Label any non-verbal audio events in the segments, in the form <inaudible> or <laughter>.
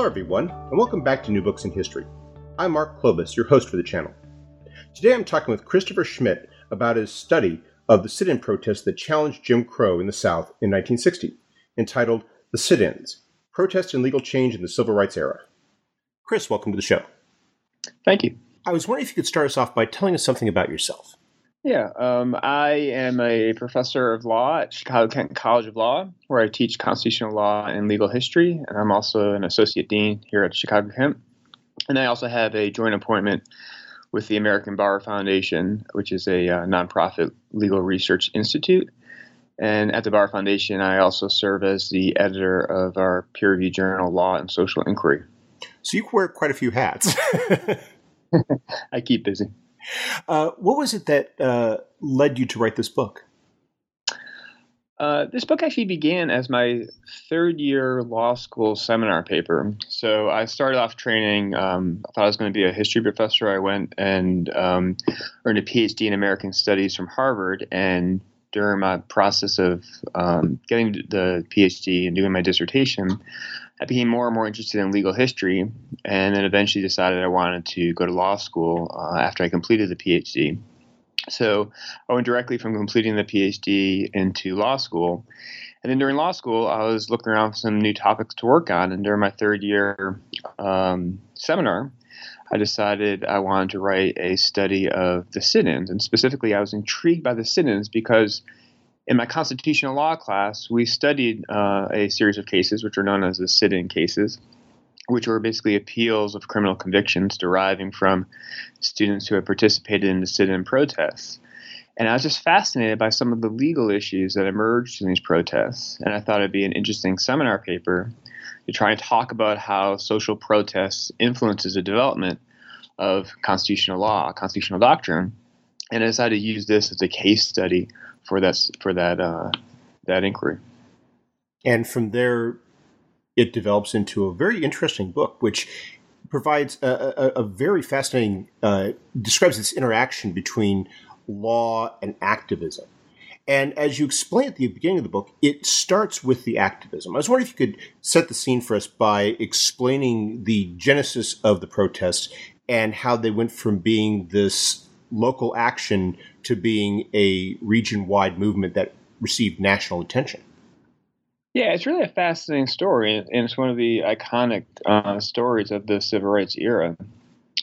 Hello, everyone, and welcome back to New Books in History. I'm Mark Klobas, your host for the channel. Today I'm talking with Christopher Schmidt about his study of the sit in protests that challenged Jim Crow in the South in 1960, entitled The Sit Ins Protest and Legal Change in the Civil Rights Era. Chris, welcome to the show. Thank you. I was wondering if you could start us off by telling us something about yourself. Yeah, um, I am a professor of law at Chicago Kent College of Law, where I teach constitutional law and legal history, and I'm also an associate dean here at Chicago Kent. And I also have a joint appointment with the American Bar Foundation, which is a uh, nonprofit legal research institute. And at the Bar Foundation, I also serve as the editor of our peer reviewed journal, Law and Social Inquiry. So you wear quite a few hats. <laughs> <laughs> I keep busy. Uh, what was it that uh, led you to write this book? Uh, this book actually began as my third year law school seminar paper. So I started off training. Um, I thought I was going to be a history professor. I went and um, earned a PhD in American Studies from Harvard. And during my process of um, getting the PhD and doing my dissertation, I became more and more interested in legal history, and then eventually decided I wanted to go to law school uh, after I completed the PhD. So I went directly from completing the PhD into law school. And then during law school, I was looking around for some new topics to work on. And during my third year um, seminar, I decided I wanted to write a study of the sit ins. And specifically, I was intrigued by the sit ins because in my constitutional law class, we studied uh, a series of cases, which are known as the sit in cases, which were basically appeals of criminal convictions deriving from students who had participated in the sit in protests. And I was just fascinated by some of the legal issues that emerged in these protests. And I thought it'd be an interesting seminar paper to try and talk about how social protests influences the development of constitutional law, constitutional doctrine. And I decided to use this as a case study for that for that uh, that inquiry. And from there, it develops into a very interesting book, which provides a, a, a very fascinating uh, describes this interaction between law and activism. And as you explain at the beginning of the book, it starts with the activism. I was wondering if you could set the scene for us by explaining the genesis of the protests and how they went from being this local action to being a region wide movement that received national attention. Yeah, it's really a fascinating story, and it's one of the iconic uh, stories of the civil rights era.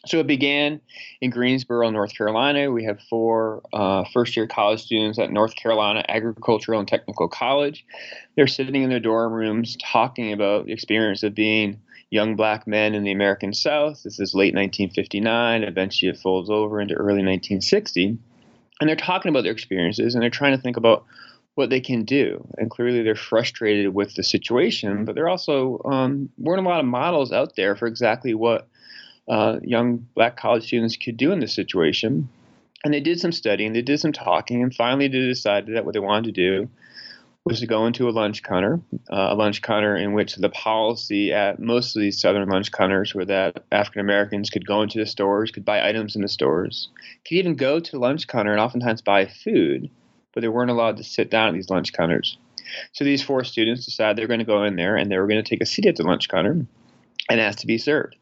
So it began in Greensboro, North Carolina. We have four uh, first year college students at North Carolina Agricultural and Technical College. They're sitting in their dorm rooms talking about the experience of being young black men in the American South. This is late 1959. Eventually, it folds over into early 1960. And they're talking about their experiences and they're trying to think about what they can do. And clearly, they're frustrated with the situation, but there also um, weren't a lot of models out there for exactly what uh, young black college students could do in this situation. And they did some studying, they did some talking, and finally they decided that what they wanted to do was to go into a lunch counter, uh, a lunch counter in which the policy at most of these southern lunch counters were that African Americans could go into the stores, could buy items in the stores, could even go to the lunch counter and oftentimes buy food, but they weren't allowed to sit down at these lunch counters. So these four students decided they're going to go in there and they were going to take a seat at the lunch counter and ask to be served.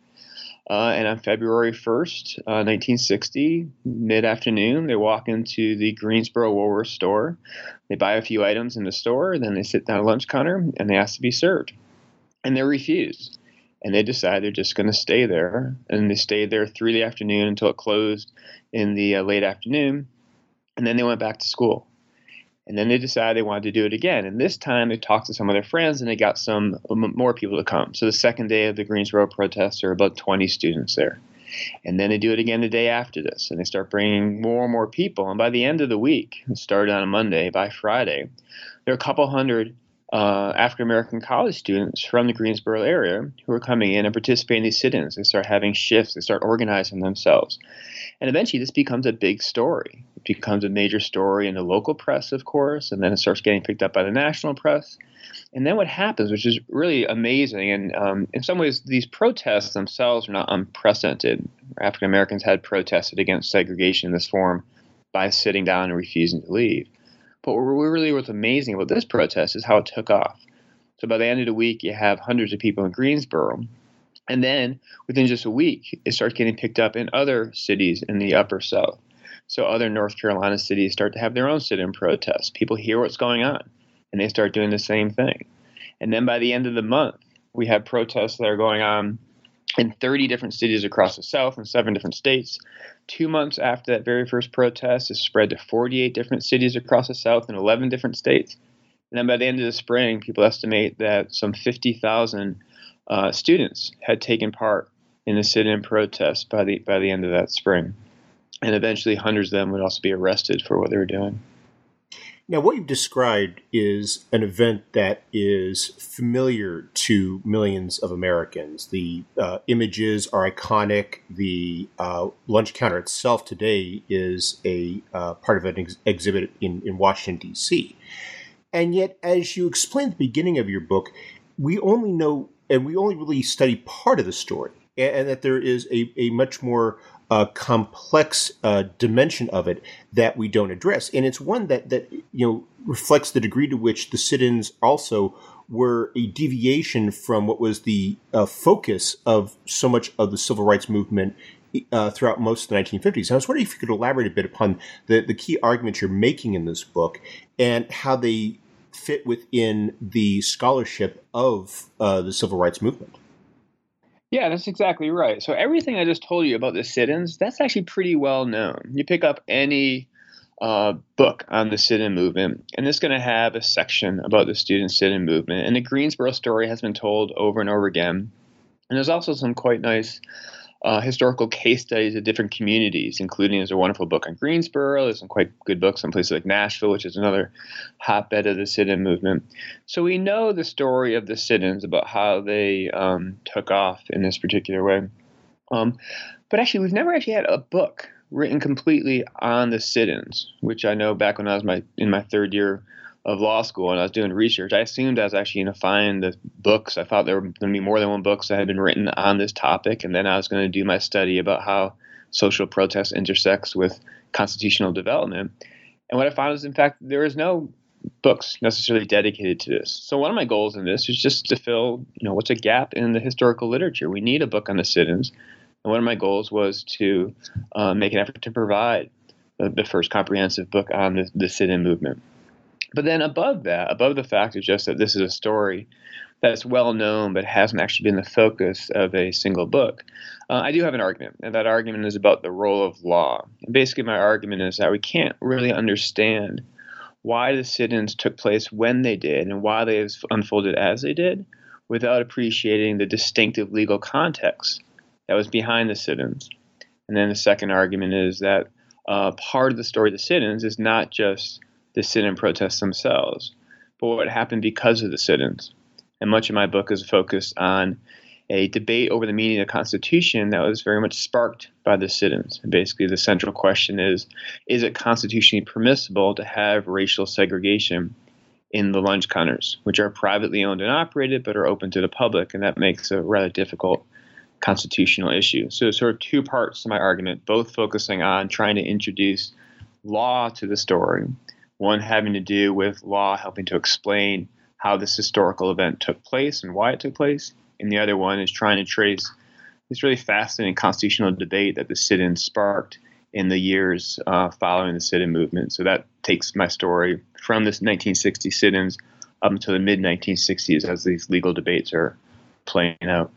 Uh, and on February 1st, uh, 1960, mid afternoon, they walk into the Greensboro Woolworth store. They buy a few items in the store, then they sit down at lunch counter and they ask to be served. And they're refused. And they decide they're just going to stay there. And they stayed there through the afternoon until it closed in the uh, late afternoon. And then they went back to school. And then they decided they wanted to do it again. And this time they talked to some of their friends and they got some more people to come. So the second day of the Greensboro protests, there are about 20 students there. And then they do it again the day after this, and they start bringing more and more people. And by the end of the week, it started on a Monday, by Friday, there are a couple hundred uh, African American college students from the Greensboro area who are coming in and participating in these sit ins. They start having shifts, they start organizing themselves. And eventually, this becomes a big story. It becomes a major story in the local press, of course, and then it starts getting picked up by the national press. And then what happens, which is really amazing, and um, in some ways, these protests themselves are not unprecedented. African Americans had protested against segregation in this form by sitting down and refusing to leave. But what really was amazing about this protest is how it took off. So by the end of the week, you have hundreds of people in Greensboro And then within just a week, it starts getting picked up in other cities in the upper South. So other North Carolina cities start to have their own sit in protests. People hear what's going on and they start doing the same thing. And then by the end of the month, we have protests that are going on in 30 different cities across the South and seven different states. Two months after that very first protest, it's spread to 48 different cities across the South and 11 different states. And then by the end of the spring, people estimate that some 50,000 uh, students had taken part in the sit-in protest by the by the end of that spring, and eventually hundreds of them would also be arrested for what they were doing. Now, what you've described is an event that is familiar to millions of Americans. The uh, images are iconic. The uh, lunch counter itself today is a uh, part of an ex- exhibit in, in Washington, D.C. And yet, as you explain at the beginning of your book, we only know and we only really study part of the story, and, and that there is a, a much more uh, complex uh, dimension of it that we don't address, and it's one that that you know reflects the degree to which the sit-ins also were a deviation from what was the uh, focus of so much of the civil rights movement uh, throughout most of the 1950s. And I was wondering if you could elaborate a bit upon the, the key arguments you're making in this book and how they fit within the scholarship of uh, the civil rights movement. Yeah, that's exactly right. So everything I just told you about the sit-ins, that's actually pretty well known. You pick up any uh, book on the sit-in movement, and it's going to have a section about the student sit-in movement. And the Greensboro story has been told over and over again. And there's also some quite nice uh, historical case studies of different communities, including there's a wonderful book on Greensboro. There's some quite good books on places like Nashville, which is another hotbed of the sit-in movement. So we know the story of the sit-ins about how they um, took off in this particular way. Um, but actually, we've never actually had a book written completely on the sit-ins, which I know back when I was my in my third year of law school and I was doing research, I assumed I was actually going to find the books. I thought there were going to be more than one books that had been written on this topic, and then I was going to do my study about how social protest intersects with constitutional development. And what I found is, in fact, there is no books necessarily dedicated to this. So one of my goals in this is just to fill, you know, what's a gap in the historical literature. We need a book on the sit-ins, and one of my goals was to uh, make an effort to provide the, the first comprehensive book on the, the sit-in movement. But then above that, above the fact of just that this is a story that's well known but hasn't actually been the focus of a single book, uh, I do have an argument, and that argument is about the role of law. And basically, my argument is that we can't really understand why the sit-ins took place when they did and why they unfolded as they did without appreciating the distinctive legal context that was behind the sit-ins. And then the second argument is that uh, part of the story of the sit-ins is not just the sit-in protests themselves, but what happened because of the sit-ins. And much of my book is focused on a debate over the meaning of the Constitution that was very much sparked by the sit-ins. And basically, the central question is: Is it constitutionally permissible to have racial segregation in the lunch counters, which are privately owned and operated but are open to the public? And that makes a rather difficult constitutional issue. So, sort of two parts to my argument, both focusing on trying to introduce law to the story one having to do with law helping to explain how this historical event took place and why it took place, and the other one is trying to trace this really fascinating constitutional debate that the sit-in sparked in the years uh, following the sit-in movement. So that takes my story from this 1960 sit-ins up until the mid 1960s as these legal debates are playing out.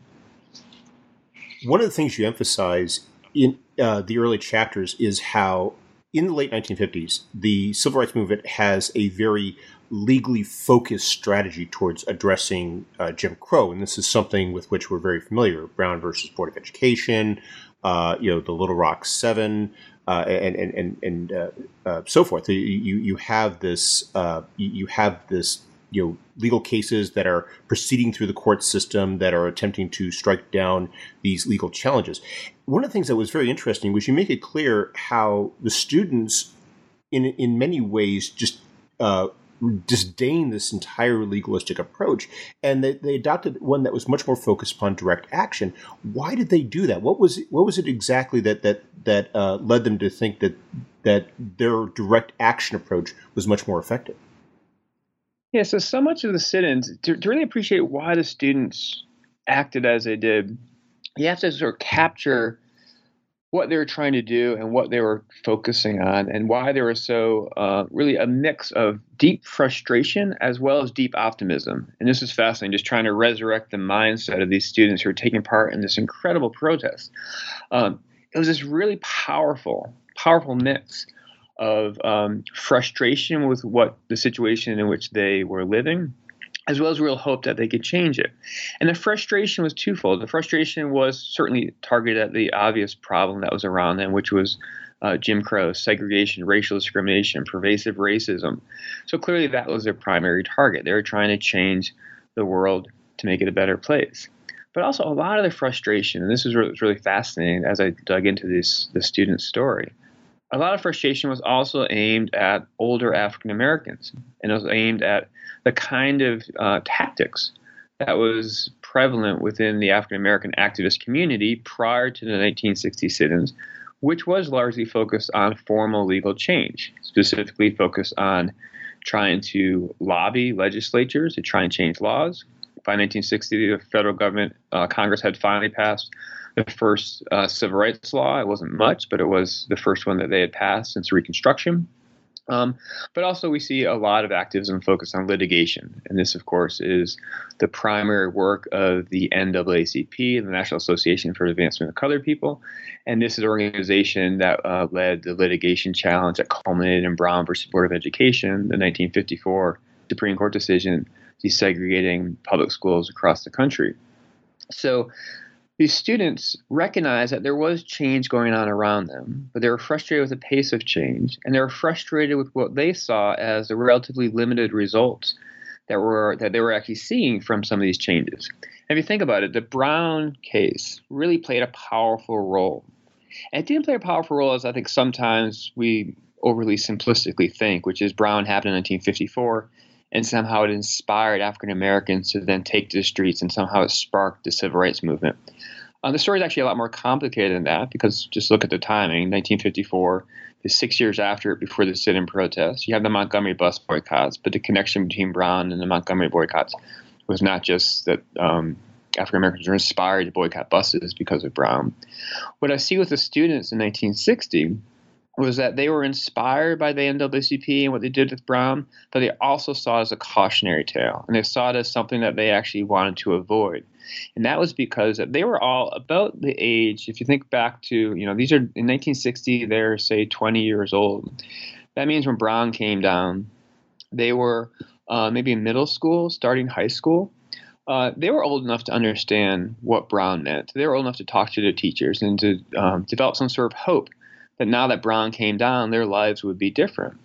One of the things you emphasize in uh, the early chapters is how in the late 1950s, the civil rights movement has a very legally focused strategy towards addressing uh, Jim Crow, and this is something with which we're very familiar: Brown versus Board of Education, uh, you know, the Little Rock Seven, uh, and and and, and uh, uh, so forth. You you have this uh, you have this you know legal cases that are proceeding through the court system that are attempting to strike down these legal challenges. One of the things that was very interesting was you make it clear how the students, in in many ways, just uh, disdain this entire legalistic approach, and they, they adopted one that was much more focused upon direct action. Why did they do that? What was it, what was it exactly that that that uh, led them to think that that their direct action approach was much more effective? Yeah, so so much of the sit-ins to, to really appreciate why the students acted as they did, you have to sort of capture what they were trying to do and what they were focusing on and why they were so uh, really a mix of deep frustration as well as deep optimism. And this is fascinating, just trying to resurrect the mindset of these students who are taking part in this incredible protest. Um, it was this really powerful, powerful mix of um, frustration with what the situation in which they were living as well as real hope that they could change it. And the frustration was twofold. The frustration was certainly targeted at the obvious problem that was around them, which was uh, Jim Crow, segregation, racial discrimination, pervasive racism. So clearly that was their primary target. They were trying to change the world to make it a better place. But also a lot of the frustration, and this is really, really fascinating as I dug into this the student's story. A lot of frustration was also aimed at older African Americans, and it was aimed at the kind of uh, tactics that was prevalent within the African American activist community prior to the 1960 sit ins, which was largely focused on formal legal change, specifically focused on trying to lobby legislatures to try and change laws. By 1960, the federal government, uh, Congress had finally passed the first uh, civil rights law. It wasn't much, but it was the first one that they had passed since Reconstruction. Um, but also, we see a lot of activism focused on litigation. And this, of course, is the primary work of the NAACP, the National Association for Advancement of Colored People. And this is an organization that uh, led the litigation challenge that culminated in Brown versus Board of Education, the 1954 Supreme Court decision desegregating public schools across the country. So, these students recognized that there was change going on around them, but they were frustrated with the pace of change, and they were frustrated with what they saw as the relatively limited results that were that they were actually seeing from some of these changes. And if you think about it, the Brown case really played a powerful role. And it didn't play a powerful role as I think sometimes we overly simplistically think, which is Brown happened in 1954 and somehow it inspired African Americans to then take to the streets, and somehow it sparked the civil rights movement. Uh, the story is actually a lot more complicated than that because just look at the timing 1954 is six years after it before the sit-in protests. You have the Montgomery bus boycotts, but the connection between Brown and the Montgomery boycotts was not just that um, African Americans were inspired to boycott buses because of Brown. What I see with the students in 1960 was that they were inspired by the NAACP and what they did with Brown, but they also saw it as a cautionary tale, and they saw it as something that they actually wanted to avoid. And that was because they were all about the age. If you think back to, you know, these are in 1960, they're say 20 years old. That means when Brown came down, they were uh, maybe in middle school, starting high school. Uh, they were old enough to understand what Brown meant. They were old enough to talk to their teachers and to um, develop some sort of hope that now that Brown came down, their lives would be different.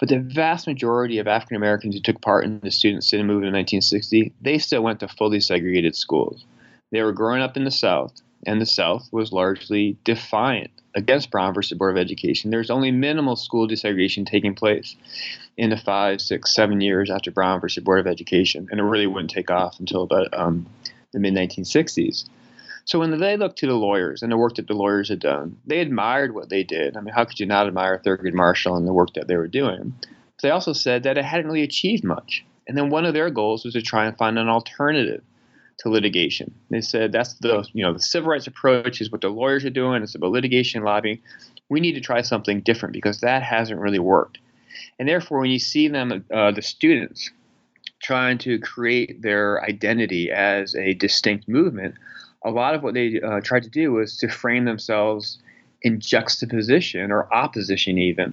But the vast majority of African Americans who took part in the student sit-in movement in 1960, they still went to fully segregated schools. They were growing up in the South, and the South was largely defiant against Brown versus Board of Education. There's only minimal school desegregation taking place in the five, six, seven years after Brown versus Board of Education, and it really wouldn't take off until about um, the mid 1960s. So when they looked to the lawyers and the work that the lawyers had done, they admired what they did. I mean, how could you not admire Thurgood Marshall and the work that they were doing? But they also said that it hadn't really achieved much. And then one of their goals was to try and find an alternative to litigation. They said that's the you know the civil rights approach is what the lawyers are doing. It's about litigation lobbying. We need to try something different because that hasn't really worked. And therefore, when you see them, uh, the students trying to create their identity as a distinct movement, a lot of what they uh, tried to do was to frame themselves in juxtaposition or opposition even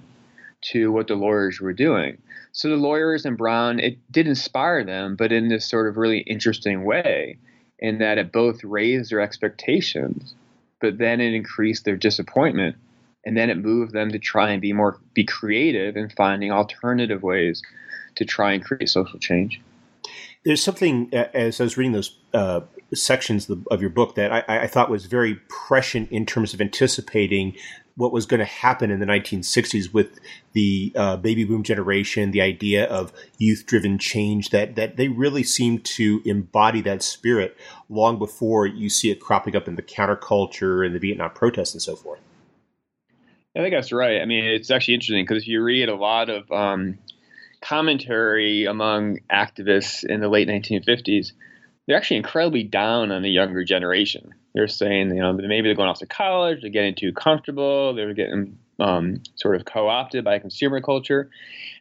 to what the lawyers were doing. So the lawyers and Brown, it did inspire them, but in this sort of really interesting way, in that it both raised their expectations, but then it increased their disappointment, and then it moved them to try and be more be creative in finding alternative ways to try and create social change. There's something as I was reading those uh, sections of your book that I, I, thought was very prescient in terms of anticipating what was going to happen in the 1960s with the uh, baby boom generation, the idea of youth driven change, that, that they really seem to embody that spirit long before you see it cropping up in the counterculture and the Vietnam protests and so forth. I think that's right. I mean, it's actually interesting because if you read a lot of um, commentary among activists in the late 1950s, they're actually incredibly down on the younger generation. They're saying, you know, maybe they're going off to college, they're getting too comfortable, they're getting um, sort of co-opted by consumer culture,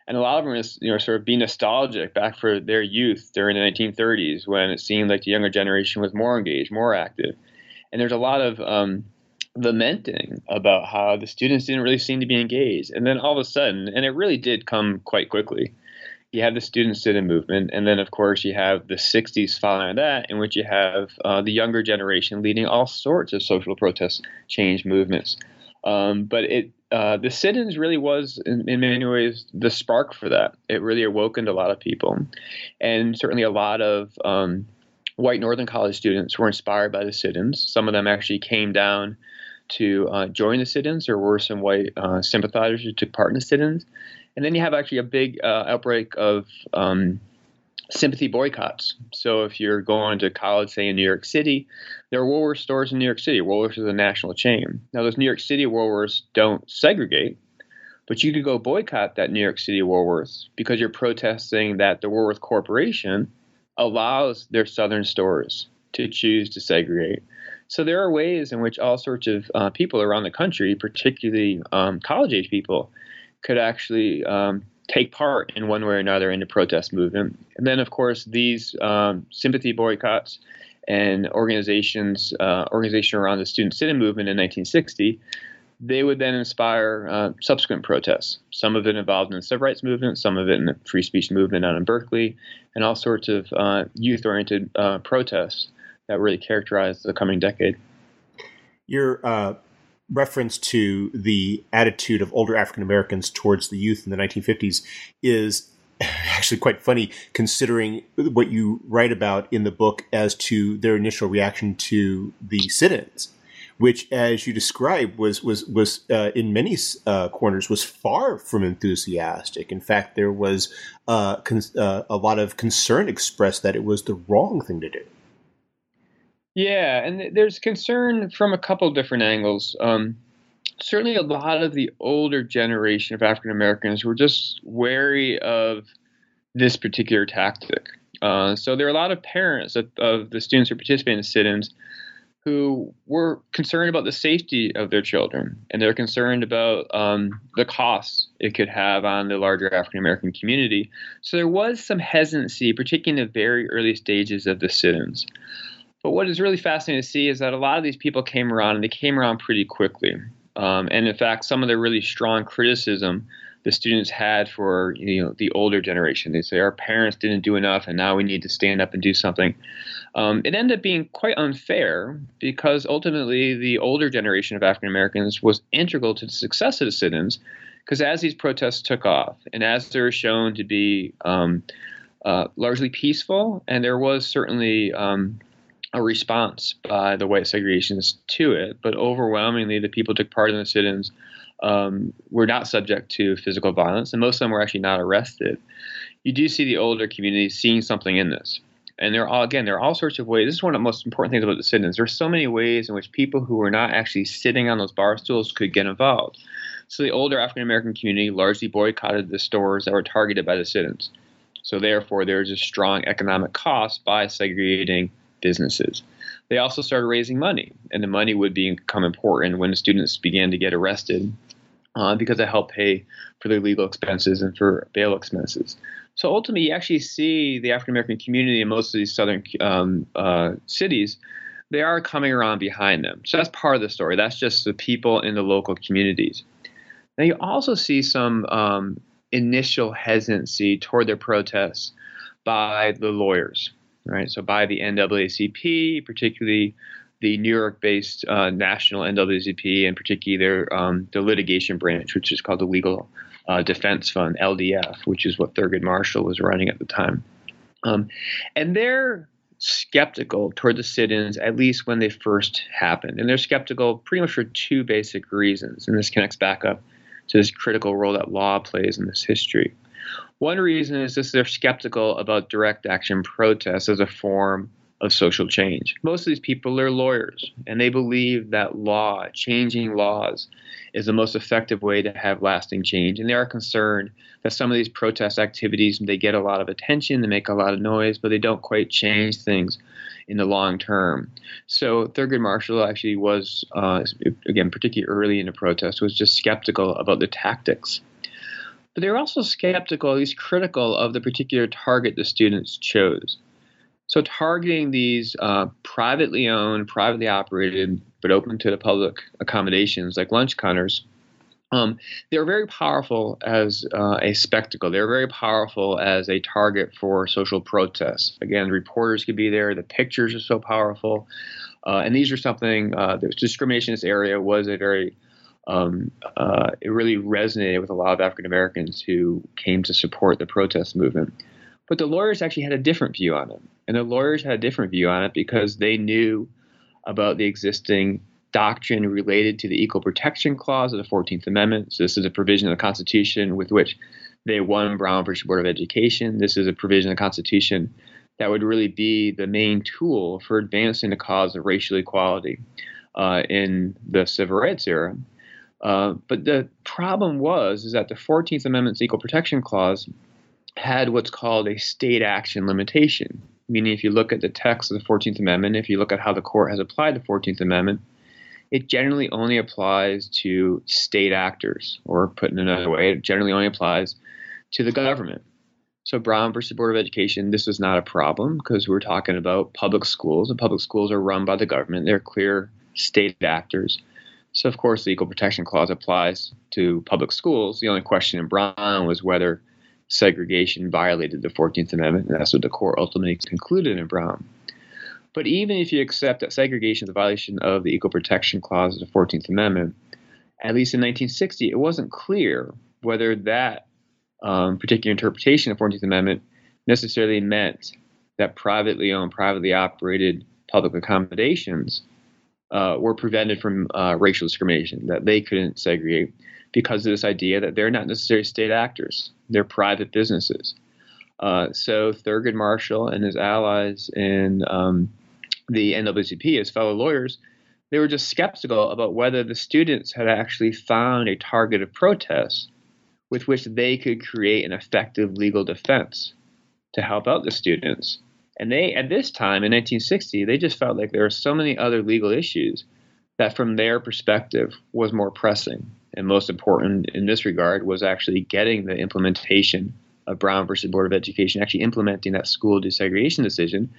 and a lot of them is, you know, sort of being nostalgic back for their youth during the 1930s when it seemed like the younger generation was more engaged, more active, and there's a lot of um, lamenting about how the students didn't really seem to be engaged, and then all of a sudden, and it really did come quite quickly you have the student sit-in movement, and then of course you have the '60s following that, in which you have uh, the younger generation leading all sorts of social protest change movements. Um, but it uh, the sit-ins really was in, in, many ways the spark for that. It really awokened a lot of people, and certainly a lot of um, white Northern College students were inspired by the sit-ins. Some of them actually came down to uh, join the sit-ins. There were some white uh, sympathizers who took part in the sit-ins. And then you have actually a big uh, outbreak of um, sympathy boycotts. So if you're going to college, say in New York City, there are Woolworth stores in New York City. Woolworths is a national chain. Now those New York City Woolworths don't segregate, but you could go boycott that New York City Woolworths because you're protesting that the Woolworth Corporation allows their southern stores to choose to segregate. So there are ways in which all sorts of uh, people around the country, particularly um, college age people, could actually um, take part in one way or another in the protest movement. And then, of course, these um, sympathy boycotts and organizations, uh, organization around the student sit-in movement in 1960, they would then inspire uh, subsequent protests. Some of it involved in the civil rights movement, some of it in the free speech movement out in Berkeley, and all sorts of uh, youth-oriented uh, protests that really characterized the coming decade. Your uh, reference to the attitude of older African Americans towards the youth in the 1950s is <laughs> actually quite funny considering what you write about in the book as to their initial reaction to the sit-ins which as you describe was was was uh, in many uh, corners was far from enthusiastic. In fact there was uh, con- uh, a lot of concern expressed that it was the wrong thing to do yeah, and there's concern from a couple different angles. Um, certainly, a lot of the older generation of African Americans were just wary of this particular tactic. Uh, so there are a lot of parents of, of the students who participate in sit-ins who were concerned about the safety of their children, and they're concerned about um, the costs it could have on the larger African American community. So there was some hesitancy, particularly in the very early stages of the sit-ins. But what is really fascinating to see is that a lot of these people came around and they came around pretty quickly. Um, and in fact, some of the really strong criticism the students had for you know the older generation. They say our parents didn't do enough, and now we need to stand up and do something. Um, it ended up being quite unfair because ultimately the older generation of African Americans was integral to the success of the sit-ins. Because as these protests took off, and as they were shown to be um, uh, largely peaceful, and there was certainly um, a response by the white segregationists to it, but overwhelmingly the people took part in the sit-ins um, were not subject to physical violence, and most of them were actually not arrested. You do see the older community seeing something in this. And there are again, there are all sorts of ways. This is one of the most important things about the sit-ins. There are so many ways in which people who were not actually sitting on those bar stools could get involved. So the older African American community largely boycotted the stores that were targeted by the sit-ins. So therefore, there's a strong economic cost by segregating businesses. They also started raising money, and the money would become important when the students began to get arrested uh, because it helped pay for their legal expenses and for bail expenses. So ultimately, you actually see the African American community in most of these southern um, uh, cities. They are coming around behind them. So that's part of the story. That's just the people in the local communities. Now you also see some um, initial hesitancy toward their protests by the lawyers right? So by the NAACP, particularly the New York-based uh, national NAACP, and particularly their um, the litigation branch, which is called the Legal uh, Defense Fund (LDF), which is what Thurgood Marshall was running at the time, um, and they're skeptical toward the sit-ins at least when they first happened, and they're skeptical pretty much for two basic reasons, and this connects back up to this critical role that law plays in this history. One reason is just they're skeptical about direct action protests as a form of social change. Most of these people are lawyers, and they believe that law, changing laws, is the most effective way to have lasting change. And they are concerned that some of these protest activities they get a lot of attention, they make a lot of noise, but they don't quite change things in the long term. So Thurgood Marshall actually was, uh, again, particularly early in the protest, was just skeptical about the tactics. But they were also skeptical, at least critical, of the particular target the students chose. So targeting these uh, privately owned, privately operated, but open to the public accommodations like lunch counters um, they were very powerful as uh, a spectacle. They were very powerful as a target for social protests. Again, reporters could be there. The pictures are so powerful, uh, and these are something. Uh, the discrimination in this area was a very. Um, uh, it really resonated with a lot of African Americans who came to support the protest movement. But the lawyers actually had a different view on it, and the lawyers had a different view on it because they knew about the existing doctrine related to the Equal Protection Clause of the 14th Amendment. So, this is a provision of the Constitution with which they won Brown versus Board of Education. This is a provision of the Constitution that would really be the main tool for advancing the cause of racial equality uh, in the civil rights era. Uh, but the problem was is that the 14th Amendment's Equal Protection Clause had what's called a state action limitation. Meaning, if you look at the text of the 14th Amendment, if you look at how the court has applied the 14th Amendment, it generally only applies to state actors, or put in another way, it generally only applies to the government. So, Brown versus Board of Education, this is not a problem because we're talking about public schools, and public schools are run by the government. They're clear state actors. So, of course, the Equal Protection Clause applies to public schools. The only question in Brown was whether segregation violated the 14th Amendment, and that's what the court ultimately concluded in Brown. But even if you accept that segregation is a violation of the Equal Protection Clause of the 14th Amendment, at least in 1960, it wasn't clear whether that um, particular interpretation of the 14th Amendment necessarily meant that privately owned, privately operated public accommodations uh, were prevented from uh, racial discrimination, that they couldn't segregate because of this idea that they're not necessarily state actors, they're private businesses. Uh, so Thurgood Marshall and his allies in um, the NAACP as fellow lawyers, they were just skeptical about whether the students had actually found a target of protest with which they could create an effective legal defense to help out the students. And they, at this time in 1960, they just felt like there were so many other legal issues that, from their perspective, was more pressing. And most important in this regard was actually getting the implementation of Brown versus Board of Education actually implementing that school desegregation decision.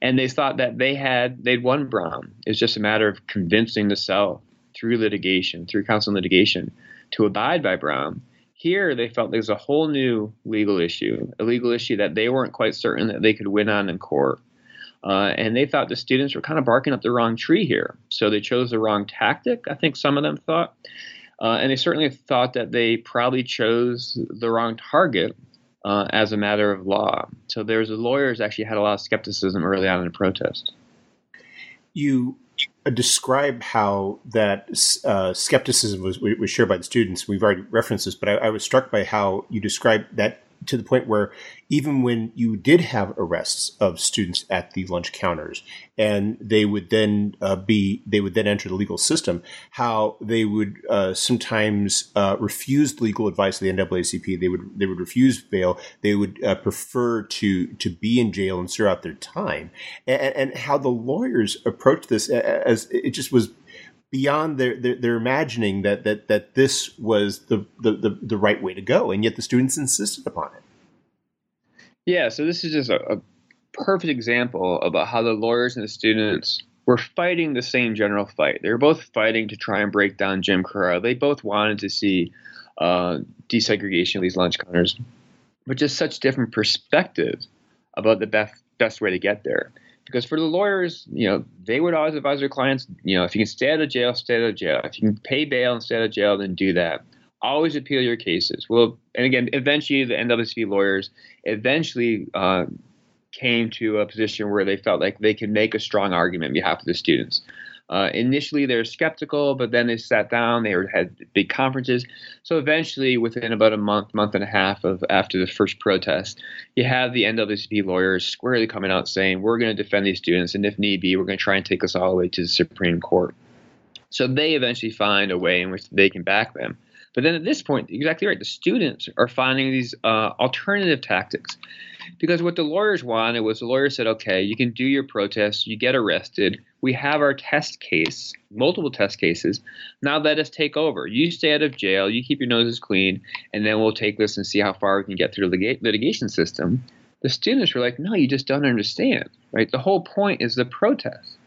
And they thought that they had they'd won Brown. It's just a matter of convincing the South through litigation, through counsel litigation, to abide by Brown. Here, they felt there was a whole new legal issue, a legal issue that they weren't quite certain that they could win on in court. Uh, and they thought the students were kind of barking up the wrong tree here. So they chose the wrong tactic, I think some of them thought. Uh, and they certainly thought that they probably chose the wrong target uh, as a matter of law. So there's the lawyers actually had a lot of skepticism early on in the protest. You describe how that uh, skepticism was, was shared by the students. We've already referenced this, but I, I was struck by how you described that to the point where even when you did have arrests of students at the lunch counters and they would then uh, be they would then enter the legal system how they would uh, sometimes uh, refuse legal advice of the NAACP they would they would refuse bail. They would uh, prefer to to be in jail and serve out their time. And, and how the lawyers approached this as it just was beyond their, their, their, imagining that, that, that this was the, the, the, right way to go. And yet the students insisted upon it. Yeah, so this is just a, a perfect example about how the lawyers and the students were fighting the same general fight. They were both fighting to try and break down Jim Crow. They both wanted to see uh, desegregation of these lunch counters, but just such different perspectives about the best best way to get there because for the lawyers, you know, they would always advise their clients, you know, if you can stay out of jail, stay out of jail. If you can pay bail and stay out of jail, then do that. Always appeal your cases. Well, and again, eventually the NAACP lawyers eventually uh, came to a position where they felt like they could make a strong argument on behalf of the students. Uh, initially, they were skeptical, but then they sat down. They had big conferences. So eventually, within about a month, month and a half of after the first protest, you have the NAACP lawyers squarely coming out saying, "We're going to defend these students, and if need be, we're going to try and take us all the way to the Supreme Court." So they eventually find a way in which they can back them. But then at this point, exactly right, the students are finding these uh, alternative tactics. Because what the lawyers wanted was the lawyers said, okay, you can do your protest, you get arrested. We have our test case, multiple test cases. Now let us take over. You stay out of jail, you keep your noses clean, and then we'll take this and see how far we can get through the litigation system. The students were like, no, you just don't understand, right? The whole point is the protest.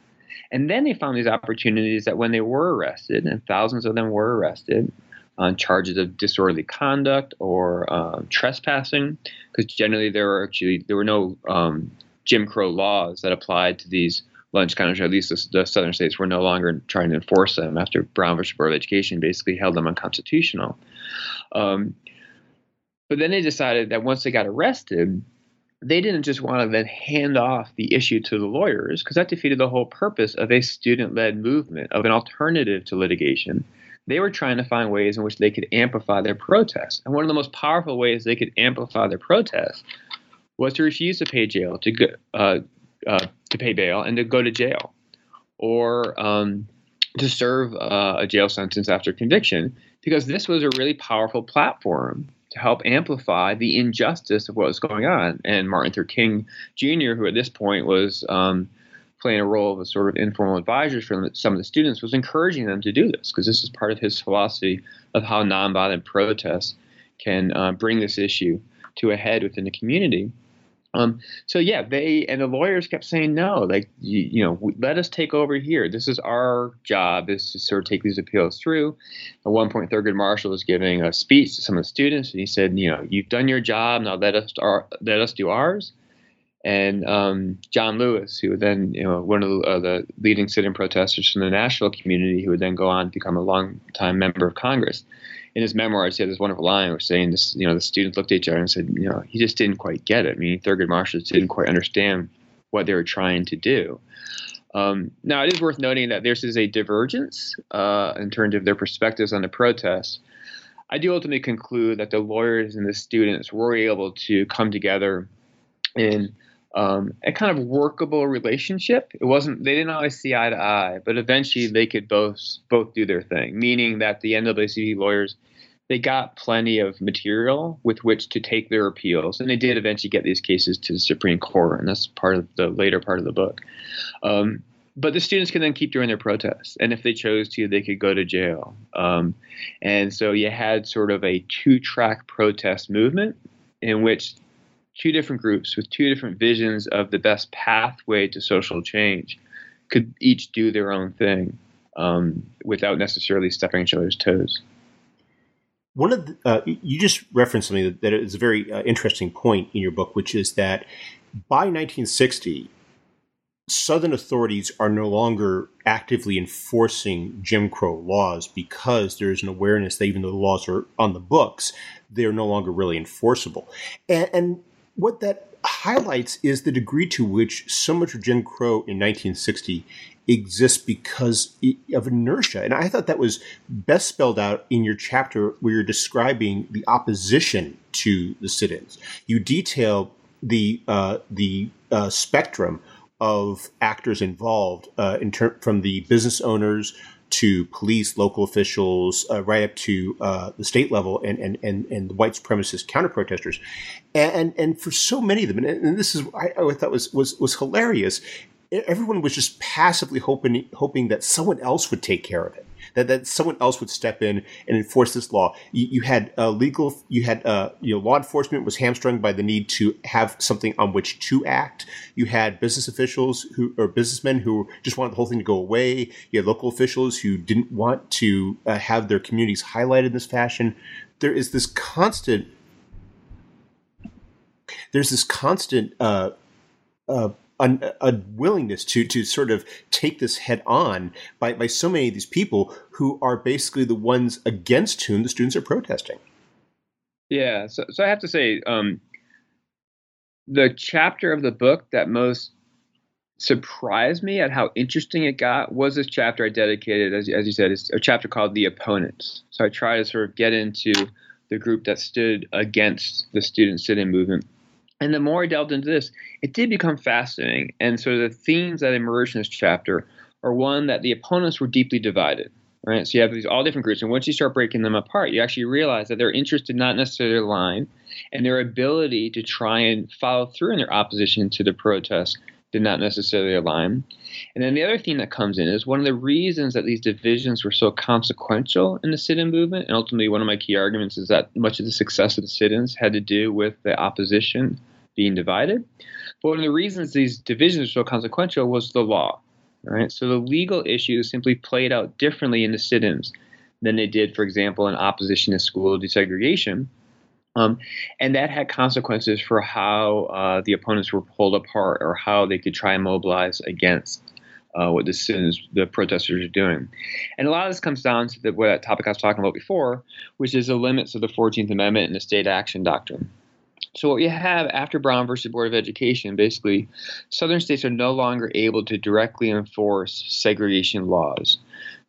And then they found these opportunities that when they were arrested, and thousands of them were arrested, on charges of disorderly conduct or um, trespassing, because generally there were actually there were no um, Jim Crow laws that applied to these lunch counters. At least the, the, southern states were no longer trying to enforce them after Brown versus Board of Education basically held them unconstitutional. Um, but then they decided that once they got arrested, they didn't just want to then hand off the issue to the lawyers because that defeated the whole purpose of a student-led movement of an alternative to litigation they were trying to find ways in which they could amplify their protests. And one of the most powerful ways they could amplify their protests was to refuse to pay jail, to go, uh, uh, to pay bail, and to go to jail, or um, to serve uh, a jail sentence after conviction, because this was a really powerful platform to help amplify the injustice of what was going on. And Martin Luther King Jr., who at this point was um, playing a role of a sort of informal advisor for some of the students, was encouraging them to do this because this is part of his philosophy of how nonviolent protests can uh, bring this issue to a head within the community. Um, so yeah, they and the lawyers kept saying no, like you, you know, let us take over here. This is our job is to sort of take these appeals through. At one point, Thurgood Marshall was giving a speech to some of the students, and he said, you know, you've done your job, now let us our, let us do ours and um, John Lewis, who would then, you know, one of the, uh, the leading sit-in protesters from the Nashville community, who would then go on to become a long-time member of Congress. In his memoirs, he had this wonderful line where saying, this, you know, the students looked at each other and said, you know, he just didn't quite get it. I mean, Thurgood Marshall didn't quite understand what they were trying to do. Um, now, it is worth noting that this is a divergence uh, in terms of their perspectives on the protests. I do ultimately conclude that the lawyers and the students were able to come together in um, a kind of workable relationship. It wasn't they didn't always see eye to eye, but eventually they could both both do their thing. Meaning that the NAACP lawyers they got plenty of material with which to take their appeals, and they did eventually get these cases to the Supreme Court, and that's part of the later part of the book. Um, but the students can then keep doing their protests, and if they chose to, they could go to jail. Um, and so you had sort of a two-track protest movement in which two different groups with two different visions of the best pathway to social change could each do their own thing um, without necessarily stepping each other's toes. One of the, uh, you just referenced something that, that is a very uh, interesting point in your book, which is that by 1960, Southern authorities are no longer actively enforcing Jim Crow laws because there's an awareness that even though the laws are on the books, they're no longer really enforceable. And, and what that highlights is the degree to which so much of Jim Crow in 1960 exists because of inertia. And I thought that was best spelled out in your chapter where you're describing the opposition to the sit-ins. You detail the uh, the uh, spectrum of actors involved uh, in ter- from the business owners to police, local officials, uh, right up to uh, the state level, and and and, and the white supremacist counter protesters, and and for so many of them, and, and this is I, I thought was was was hilarious. Everyone was just passively hoping hoping that someone else would take care of it that, that someone else would step in and enforce this law. You, you had uh, legal, you had uh, you know law enforcement was hamstrung by the need to have something on which to act. You had business officials who or businessmen who just wanted the whole thing to go away. You had local officials who didn't want to uh, have their communities highlighted in this fashion. There is this constant. There's this constant uh, uh, a, a, willingness to to sort of take this head on by, by so many of these people who are basically the ones against whom the students are protesting. Yeah, so, so I have to say, um, the chapter of the book that most surprised me at how interesting it got was this chapter I dedicated, as, as you said, it's a chapter called The Opponents. So I try to sort of get into the group that stood against the student sit-in movement and the more I delved into this, it did become fascinating. And so the themes that emerged in this chapter are one that the opponents were deeply divided. right? So you have these all different groups, and once you start breaking them apart, you actually realize that their interests did not necessarily align, and their ability to try and follow through in their opposition to the protest did not necessarily align. And then the other thing that comes in is one of the reasons that these divisions were so consequential in the sit-in movement, and ultimately one of my key arguments is that much of the success of the sit-ins had to do with the opposition being divided. But one of the reasons these divisions were so consequential was the law. Right? So the legal issues simply played out differently in the sit-ins than they did, for example, in opposition to school desegregation. Um, and that had consequences for how uh, the opponents were pulled apart or how they could try and mobilize against uh, what the the protesters are doing. And a lot of this comes down to the, what topic I was talking about before, which is the limits of the 14th Amendment and the state action doctrine. So what you have after Brown versus Board of Education, basically, southern states are no longer able to directly enforce segregation laws.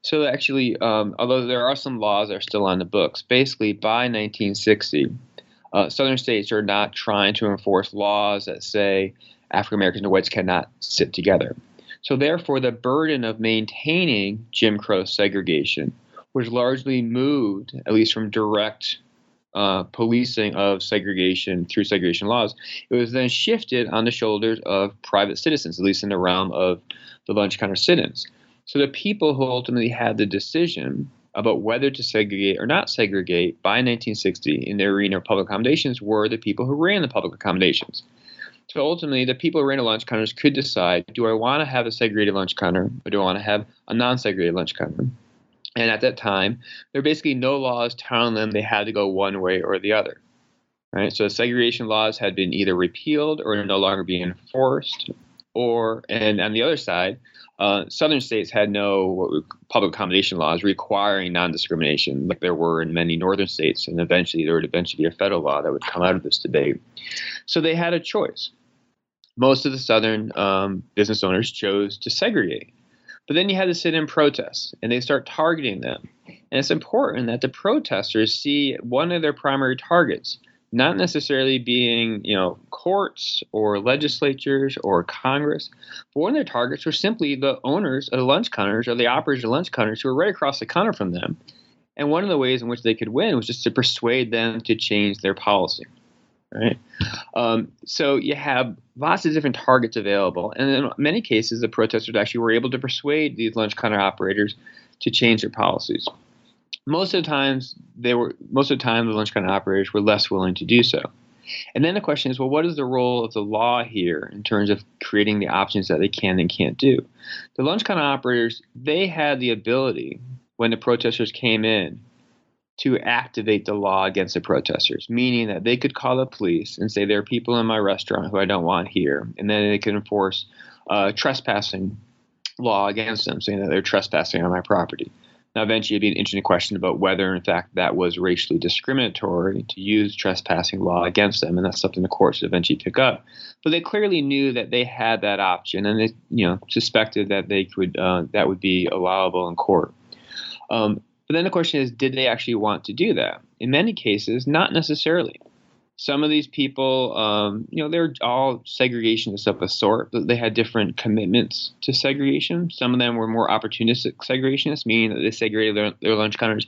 So actually, um, although there are some laws that are still on the books, basically by 1960, uh, southern states are not trying to enforce laws that say African Americans and whites cannot sit together. So therefore, the burden of maintaining Jim Crow segregation was largely moved, at least from direct uh, policing of segregation through segregation laws, it was then shifted on the shoulders of private citizens, at least in the realm of the lunch counter sit-ins. So the people who ultimately had the decision about whether to segregate or not segregate by 1960 in the arena of public accommodations were the people who ran the public accommodations. So ultimately, the people who ran the lunch counters could decide: Do I want to have a segregated lunch counter, or do I want to have a non-segregated lunch counter? And at that time, there were basically no laws telling them they had to go one way or the other. Right? So segregation laws had been either repealed or no longer being enforced, or and on the other side, uh, southern states had no public accommodation laws requiring non-discrimination, like there were in many northern states, and eventually there would eventually be a federal law that would come out of this debate. So they had a choice. Most of the southern um, business owners chose to segregate, but then you had to sit-in protests, and they start targeting them. And it's important that the protesters see one of their primary targets not necessarily being, you know, courts or legislatures or Congress, but one of their targets were simply the owners of the lunch counters or the operators of lunch counters who were right across the counter from them. And one of the ways in which they could win was just to persuade them to change their policy. Right. Um, so you have lots of different targets available, and in many cases, the protesters actually were able to persuade these lunch counter operators to change their policies most of the times they were most of the time the lunch counter operators were less willing to do so. And then the question is, well, what is the role of the law here in terms of creating the options that they can and can't do? The lunch counter operators, they had the ability when the protesters came in to activate the law against the protesters, meaning that they could call the police and say there are people in my restaurant who I don't want here, and then they could enforce a trespassing law against them, saying that they're trespassing on my property. Now, eventually, it'd be an interesting question about whether, in fact, that was racially discriminatory to use trespassing law against them, and that's something the courts eventually pick up. But they clearly knew that they had that option, and they, you know, suspected that they could uh, that would be allowable in court. Um, but then the question is, did they actually want to do that? In many cases, not necessarily. Some of these people, um, you know, they're all segregationists of a sort, but they had different commitments to segregation. Some of them were more opportunistic segregationists, meaning that they segregated their, their lunch counters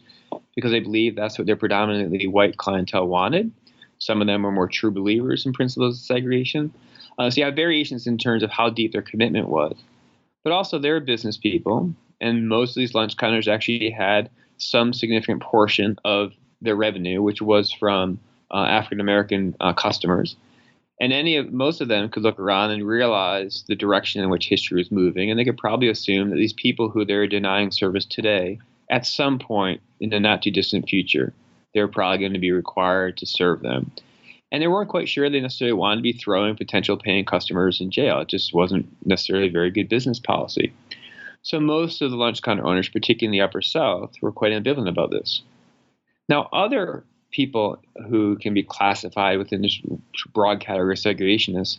because they believed that's what their predominantly white clientele wanted. Some of them were more true believers in principles of segregation. Uh, so you have variations in terms of how deep their commitment was. But also, they're business people, and most of these lunch counters actually had some significant portion of their revenue, which was from uh, African American uh, customers. And any of most of them could look around and realize the direction in which history was moving, and they could probably assume that these people who they're denying service today, at some point in the not too distant future, they're probably going to be required to serve them. And they weren't quite sure they necessarily wanted to be throwing potential paying customers in jail. It just wasn't necessarily very good business policy. So most of the lunch counter owners, particularly in the Upper South, were quite ambivalent about this. Now, other people who can be classified within this broad category of segregationists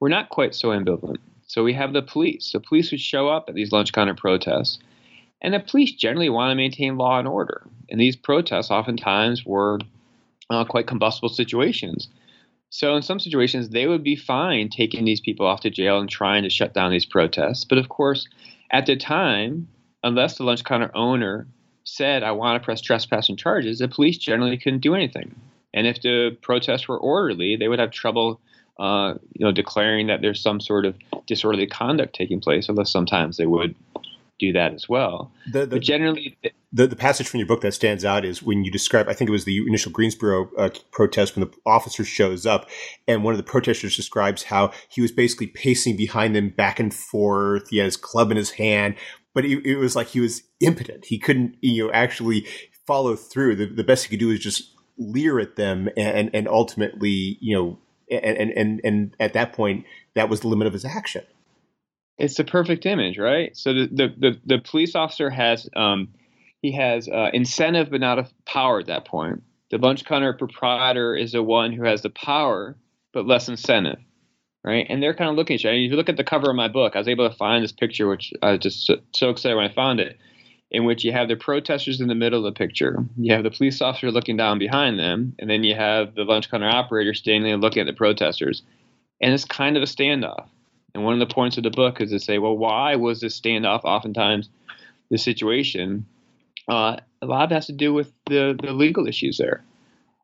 were not quite so ambivalent. So we have the police. The police would show up at these lunch counter protests, and the police generally want to maintain law and order. And these protests oftentimes were uh, quite combustible situations. So in some situations, they would be fine taking these people off to jail and trying to shut down these protests. But of course, at the time, unless the lunch counter owner said, I want to press trespassing charges, the police generally couldn't do anything. And if the protests were orderly, they would have trouble, uh, you know, declaring that there's some sort of disorderly conduct taking place, although sometimes they would do that as well. The, the, but generally, the, the passage from your book that stands out is when you describe, I think it was the initial Greensboro uh, protest when the officer shows up, and one of the protesters describes how he was basically pacing behind them back and forth. He had his club in his hand, but it, it was like he was impotent. He couldn't, you know, actually follow through. The, the best he could do was just leer at them, and and ultimately, you know, and and and at that point, that was the limit of his action. It's the perfect image, right? So the the the, the police officer has um, he has uh, incentive but not a power at that point. The lunch counter proprietor is the one who has the power but less incentive, right? And they're kind of looking at other. If you look at the cover of my book, I was able to find this picture, which I was just so, excited when I found it, in which you have the protesters in the middle of the picture, you have the police officer looking down behind them, and then you have the lunch counter operator standing and looking at the protesters. And it's kind of a standoff. And one of the points of the book is to say, well, why was this standoff oftentimes the situation? Uh, a lot of has to do with the, the legal issues there.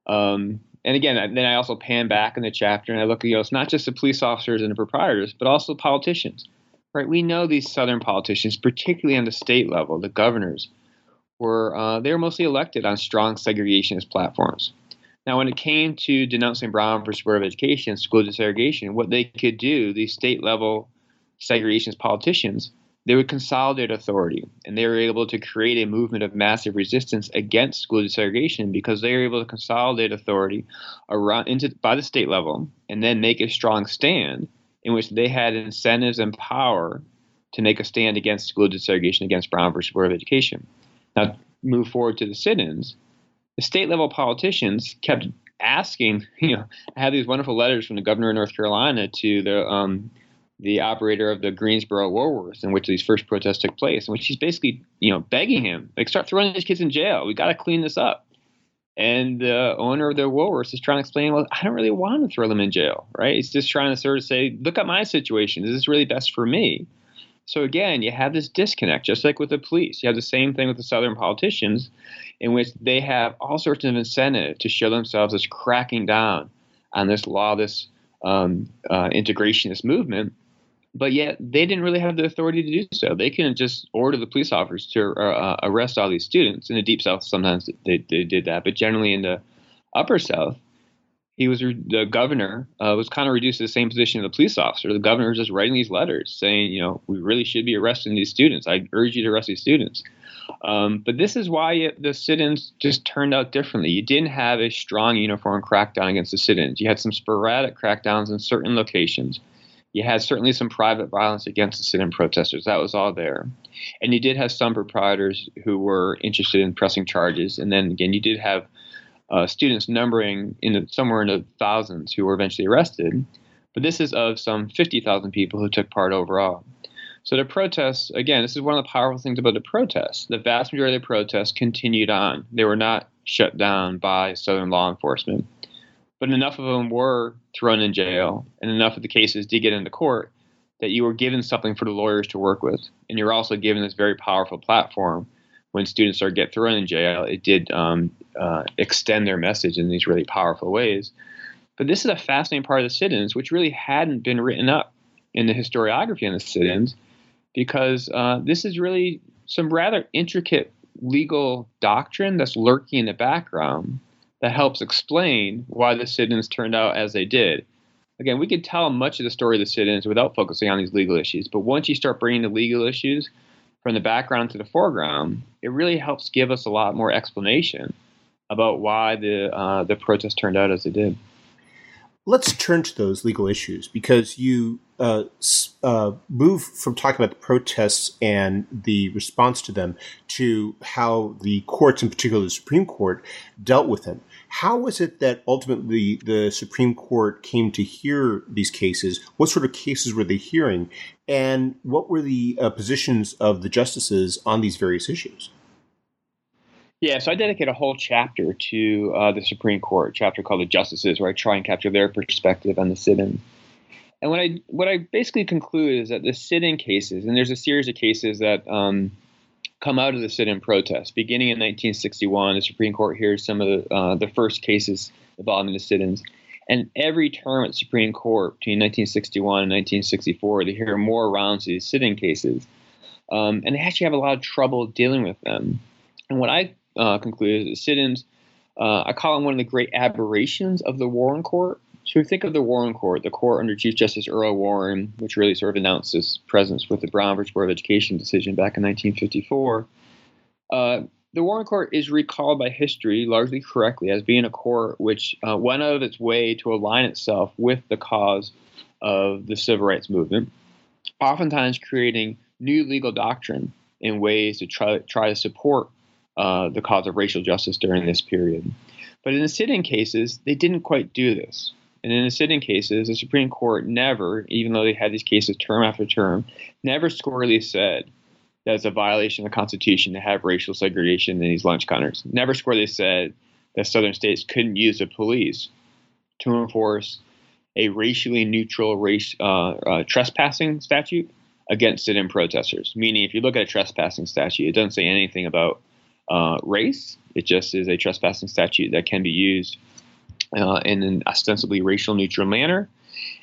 Um, and again, then I also pan back in the chapter and I look at, you know, it's not just the police officers and the proprietors, but also politicians, right? We know these Southern politicians, particularly on the state level, the governors, were uh, they were mostly elected on strong segregationist platforms. Now, when it came to denouncing Brown for Board of Education, school desegregation, what they could do, these state level segregationist politicians, they would consolidate authority and they were able to create a movement of massive resistance against school desegregation because they were able to consolidate authority around into by the state level and then make a strong stand in which they had incentives and power to make a stand against school desegregation against Brown versus Board of Education. Now move forward to the sit-ins the state level politicians kept asking, <laughs> you know, I had these wonderful letters from the governor of North Carolina to the um, the operator of the Greensboro Woolworths in which these first protests took place, in which he's basically, you know, begging him, like, start throwing these kids in jail. We got to clean this up. And the owner of the Woolworths is trying to explain, well, I don't really want to throw them in jail, right? He's just trying to sort of say, look at my situation. Is this really best for me? So again, you have this disconnect, just like with the police. You have the same thing with the Southern politicians, in which they have all sorts of incentive to show themselves as cracking down on this law, this um, uh, integrationist movement. But yet they didn't really have the authority to do so. They couldn't just order the police officers to uh, arrest all these students. In the Deep South, sometimes they, they did that, but generally in the Upper South, he was the governor uh, was kind of reduced to the same position of the police officer. The governor was just writing these letters saying, you know, we really should be arresting these students. I urge you to arrest these students. Um, but this is why it, the sit-ins just turned out differently. You didn't have a strong uniform crackdown against the sit-ins. You had some sporadic crackdowns in certain locations. You had certainly some private violence against the sit-in protesters. That was all there. And you did have some proprietors who were interested in pressing charges. And then again, you did have uh, students numbering in the, somewhere in the thousands who were eventually arrested. But this is of some 50,000 people who took part overall. So the protests, again, this is one of the powerful things about the protests. The vast majority of the protests continued on. They were not shut down by Southern law enforcement. But enough of them were thrown in jail, and enough of the cases did get into court that you were given something for the lawyers to work with. And you're also given this very powerful platform when students are get thrown in jail, it did um, uh, extend their message in these really powerful ways. But this is a fascinating part of the sit-ins, which really hadn't been written up in the historiography on the sit-ins, because uh, this is really some rather intricate legal doctrine that's lurking in the background that helps explain why the sit-ins turned out as they did. Again, we could tell much of the story of the sit-ins without focusing on these legal issues, but once you start bringing the legal issues, from the background to the foreground, it really helps give us a lot more explanation about why the uh, the protest turned out as it did. Let's turn to those legal issues because you uh, uh, move from talking about the protests and the response to them to how the courts, in particular the Supreme Court, dealt with them. How was it that ultimately the Supreme Court came to hear these cases? What sort of cases were they hearing? And what were the uh, positions of the justices on these various issues? Yeah, so I dedicate a whole chapter to uh, the Supreme Court, chapter called "The Justices," where I try and capture their perspective on the sit-in. And what I what I basically conclude is that the sit-in cases, and there's a series of cases that um, come out of the sit-in protest. Beginning in 1961, the Supreme Court hears some of the uh, the first cases involving the sit-ins, and every term at the Supreme Court between 1961 and 1964, they hear more rounds of these sit-in cases, um, and they actually have a lot of trouble dealing with them. And what I uh, concluded is sit-ins. Uh, I call them one of the great aberrations of the Warren Court. So we think of the Warren Court, the court under Chief Justice Earl Warren, which really sort of announced its presence with the Brown v. Board of Education decision back in 1954. Uh, the Warren Court is recalled by history largely correctly as being a court which uh, went out of its way to align itself with the cause of the civil rights movement, oftentimes creating new legal doctrine in ways to try, try to support uh, the cause of racial justice during this period. But in the sit-in cases, they didn't quite do this. And in the sit-in cases, the Supreme Court never, even though they had these cases term after term, never squarely said that it's a violation of the Constitution to have racial segregation in these lunch counters. Never squarely said that Southern states couldn't use the police to enforce a racially neutral race uh, uh, trespassing statute against sit-in protesters. Meaning, if you look at a trespassing statute, it doesn't say anything about uh, race. It just is a trespassing statute that can be used uh, in an ostensibly racial neutral manner.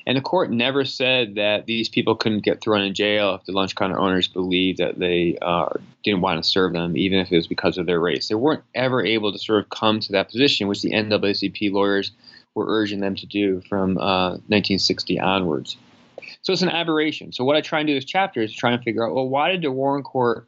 And the court never said that these people couldn't get thrown in jail if the lunch counter owners believed that they uh, didn't want to serve them, even if it was because of their race. They weren't ever able to sort of come to that position, which the NAACP lawyers were urging them to do from uh, 1960 onwards. So it's an aberration. So what I try and do this chapter is try and figure out, well, why did the Warren Court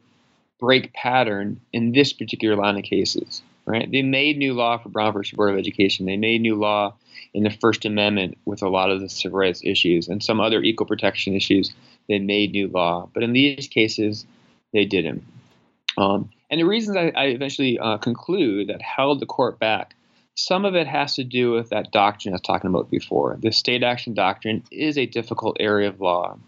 break pattern in this particular line of cases? right? They made new law for Brown versus Board of Education. They made new law in the First Amendment with a lot of the civil rights issues and some other equal protection issues. They made new law, but in these cases, they didn't. Um, and the reasons I, I eventually uh, conclude that held the court back, some of it has to do with that doctrine I was talking about before. The state action doctrine is a difficult area of law.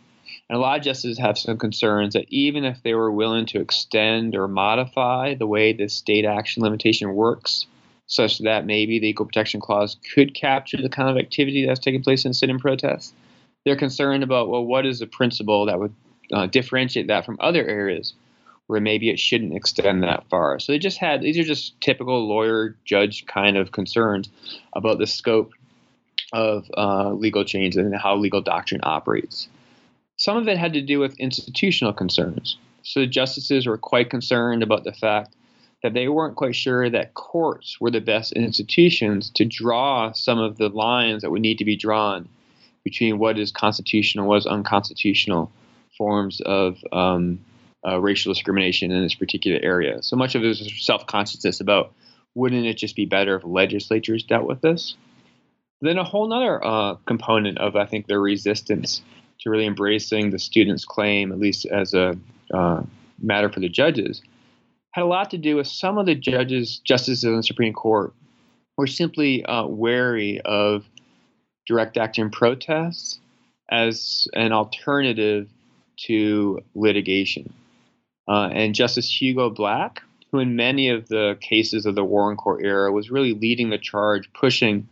And a lot of justices have some concerns that even if they were willing to extend or modify the way the state action limitation works, such that maybe the Equal Protection Clause could capture the kind of activity that's taking place in sit-in protests, they're concerned about well, what is the principle that would uh, differentiate that from other areas where maybe it shouldn't extend that far. So they just had these are just typical lawyer judge kind of concerns about the scope of uh, legal change and how legal doctrine operates. Some of it had to do with institutional concerns. So the justices were quite concerned about the fact that they weren't quite sure that courts were the best institutions to draw some of the lines that would need to be drawn between what is constitutional, what is unconstitutional forms of um, uh, racial discrimination in this particular area. So much of it was self consciousness about wouldn't it just be better if legislatures dealt with this? Then a whole other uh, component of, I think, their resistance to really embracing the student's claim, at least as a uh, matter for the judges, had a lot to do with some of the judges, justices in the Supreme Court, were simply uh, wary of direct action protests as an alternative to litigation. Uh, and Justice Hugo Black, who in many of the cases of the Warren Court era was really leading the charge, pushing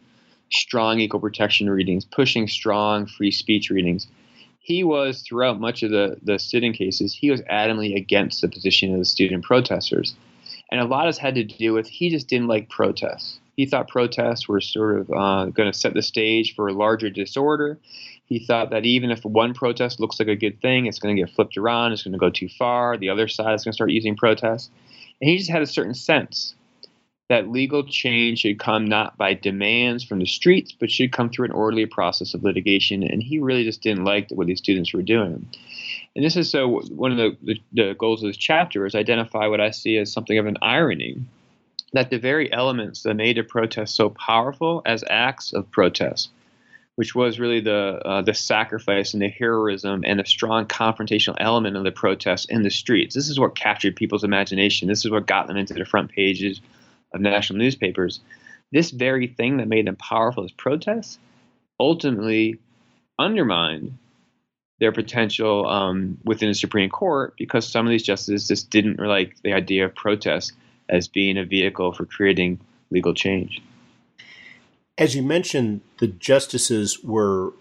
strong equal protection readings, pushing strong free speech readings, he was throughout much of the the sit-in cases he was adamantly against the position of the student protesters. And a lot this had to do with he just didn't like protests. He thought protests were sort of uh, going to set the stage for a larger disorder. He thought that even if one protest looks like a good thing it's going to get flipped around it's going to go too far the other side is going to start using protests. And he just had a certain sense that legal change should come not by demands from the streets, but should come through an orderly process of litigation. And he really just didn't like what these students were doing. And this is so one of the, the, the goals of this chapter is identify what I see as something of an irony that the very elements that made a protest so powerful as acts of protest, which was really the uh, the sacrifice and the heroism and the strong confrontational element of the protest in the streets. This is what captured people's imagination. This is what got them into the front pages of national newspapers, this very thing that made them powerful as protests ultimately undermined their potential um, within the Supreme Court because some of these justices just didn't like the idea of protest as being a vehicle for creating legal change. As you mentioned, the justices were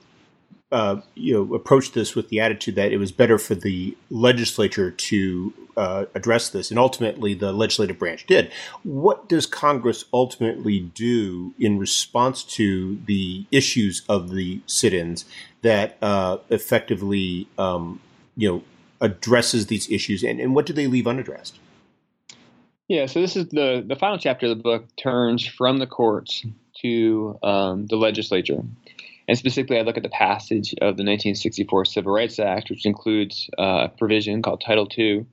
uh, you know approached this with the attitude that it was better for the legislature to uh, address this, and ultimately the legislative branch did. What does Congress ultimately do in response to the issues of the sit-ins that uh, effectively, um, you know, addresses these issues, and, and what do they leave unaddressed? Yeah, so this is the the final chapter of the book turns from the courts to um, the legislature. And specifically, I look at the passage of the 1964 Civil Rights Act, which includes uh, a provision called Title II,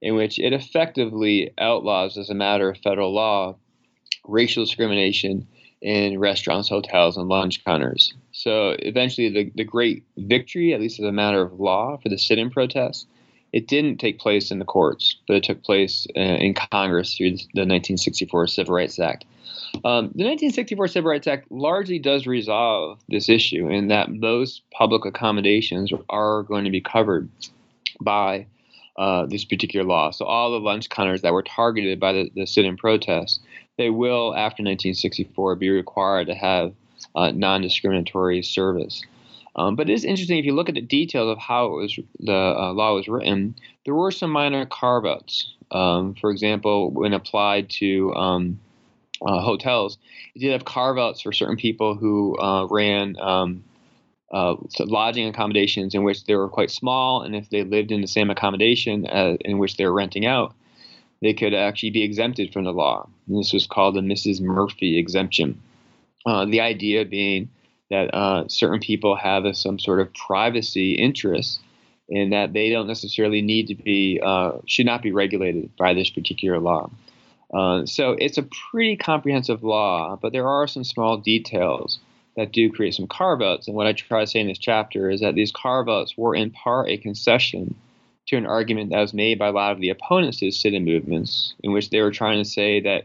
in which it effectively outlaws, as a matter of federal law, racial discrimination in restaurants, hotels, and lunch counters. So eventually, the, the great victory, at least as a matter of law, for the sit in protests, it didn't take place in the courts, but it took place uh, in Congress through the 1964 Civil Rights Act. Um, the 1964 Civil Rights Act largely does resolve this issue in that most public accommodations are going to be covered by uh, this particular law. So all the lunch counters that were targeted by the, the sit-in protests, they will, after 1964, be required to have uh, non-discriminatory service. Um, but it is interesting if you look at the details of how was the uh, law was written. There were some minor carve-outs. Um, for example, when applied to um, uh, hotels, it did have carve outs for certain people who uh, ran um, uh, lodging accommodations in which they were quite small, and if they lived in the same accommodation uh, in which they were renting out, they could actually be exempted from the law. And this was called the Mrs. Murphy exemption. Uh, the idea being that uh, certain people have a, some sort of privacy interest in that they don't necessarily need to be, should not be regulated by this particular law. Uh, so it's a pretty comprehensive law, but there are some small details that do create some carve outs. And what I try to say in this chapter is that these carve outs were in part a concession to an argument that was made by a lot of the opponents to the sit in movements, in which they were trying to say that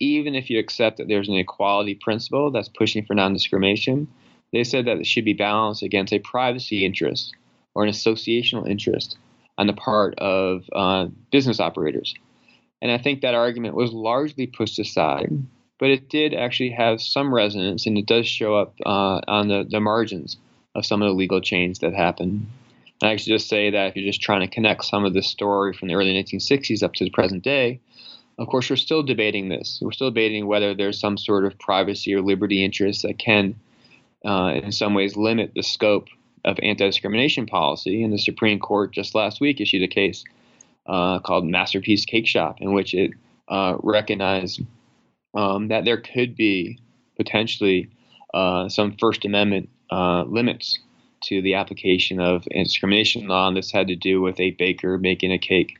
even if you accept that there's an equality principle that's pushing for non discrimination, they said that it should be balanced against a privacy interest or an associational interest on the part of uh, business operators. And I think that argument was largely pushed aside, but it did actually have some resonance, and it does show up uh, on the, the margins of some of the legal change that happened. And I actually just say that if you're just trying to connect some of the story from the early 1960s up to the present day, of course, we're still debating this. We're still debating whether there's some sort of privacy or liberty interest that can, uh, in some ways, limit the scope of anti discrimination policy. And the Supreme Court just last week issued a case uh, called Masterpiece Cake Shop, in which it uh, recognized um, that there could be potentially uh, some First Amendment uh, limits to the application of anti discrimination law. And this had to do with a baker making a cake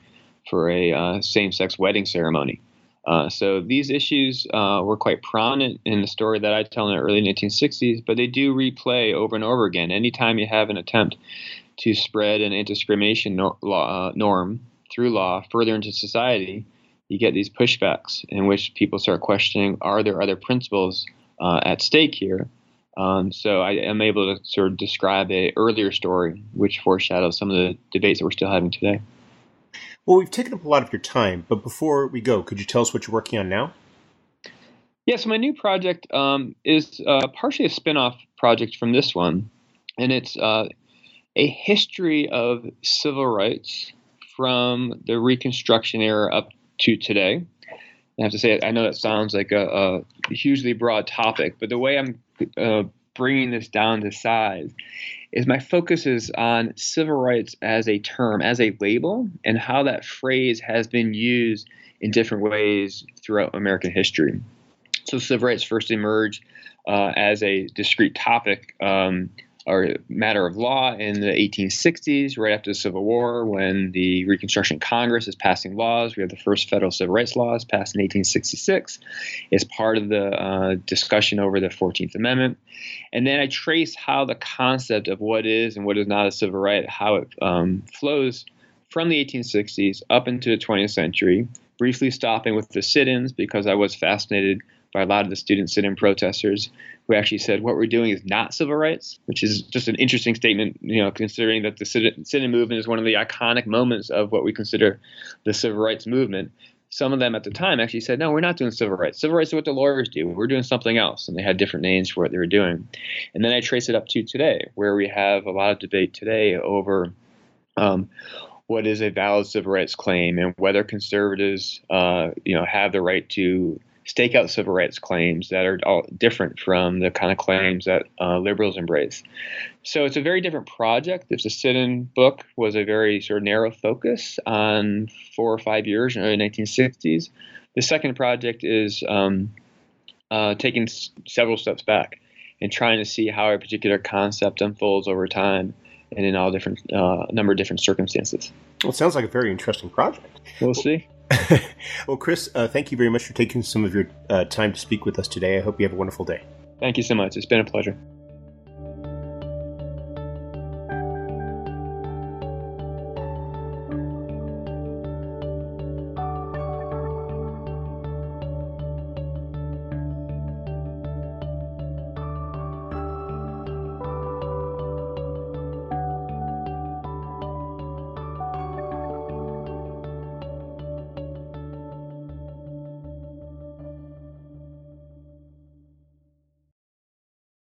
for a uh, same sex wedding ceremony. Uh, so these issues uh, were quite prominent in the story that I tell in the early 1960s, but they do replay over and over again. Anytime you have an attempt to spread an anti-discrimination law, uh, norm through law further into society, you get these pushbacks in which people start questioning are there other principles uh, at stake here? Um, so I am able to sort of describe a earlier story which foreshadows some of the debates that we're still having today. Well, we've taken up a lot of your time, but before we go, could you tell us what you're working on now? Yeah, so my new project um, is uh, partially a spin-off project from this one, and it's uh, a history of civil rights from the Reconstruction era up to today. I have to say, I know that sounds like a, a hugely broad topic, but the way I'm uh, bringing this down to size is my focus is on civil rights as a term, as a label, and how that phrase has been used in different ways throughout American history. So, civil rights first emerged uh, as a discrete topic um, or matter of law in the 1860s, right after the Civil War, when the Reconstruction Congress is passing laws. We have the first federal civil rights laws passed in 1866 as part of the uh, discussion over the 14th Amendment. And then I trace how the concept of what is and what is not a civil right, how it um, flows from the 1860s up into the 20th century, briefly stopping with the sit ins because I was fascinated by a lot of the student sit-in protesters who actually said what we're doing is not civil rights, which is just an interesting statement, you know, considering that the sit-in movement is one of the iconic moments of what we consider the civil rights movement. some of them at the time actually said, no, we're not doing civil rights. Civil rights is what the lawyers do. We're doing something else. And they had different names for what they were doing. And then I trace it up to today, where we have a lot of debate today over um, what is a valid civil rights claim and whether conservatives, uh, you know, have the right to stake out civil rights claims that are all different from the kind of claims that uh, liberals embrace. So it's a very different project. This sit-in book was a very sort of narrow focus on four or five years in the 1960s. The second project is um, uh, taking s- several steps back and trying to see how a particular concept unfolds over time and in all different uh, number of different circumstances. Well, it sounds like a very interesting project. We'll see. <laughs> well, Chris, uh, thank you very much for taking some of your uh, time to speak with us today. I hope you have a wonderful day. Thank you so much. It's been a pleasure.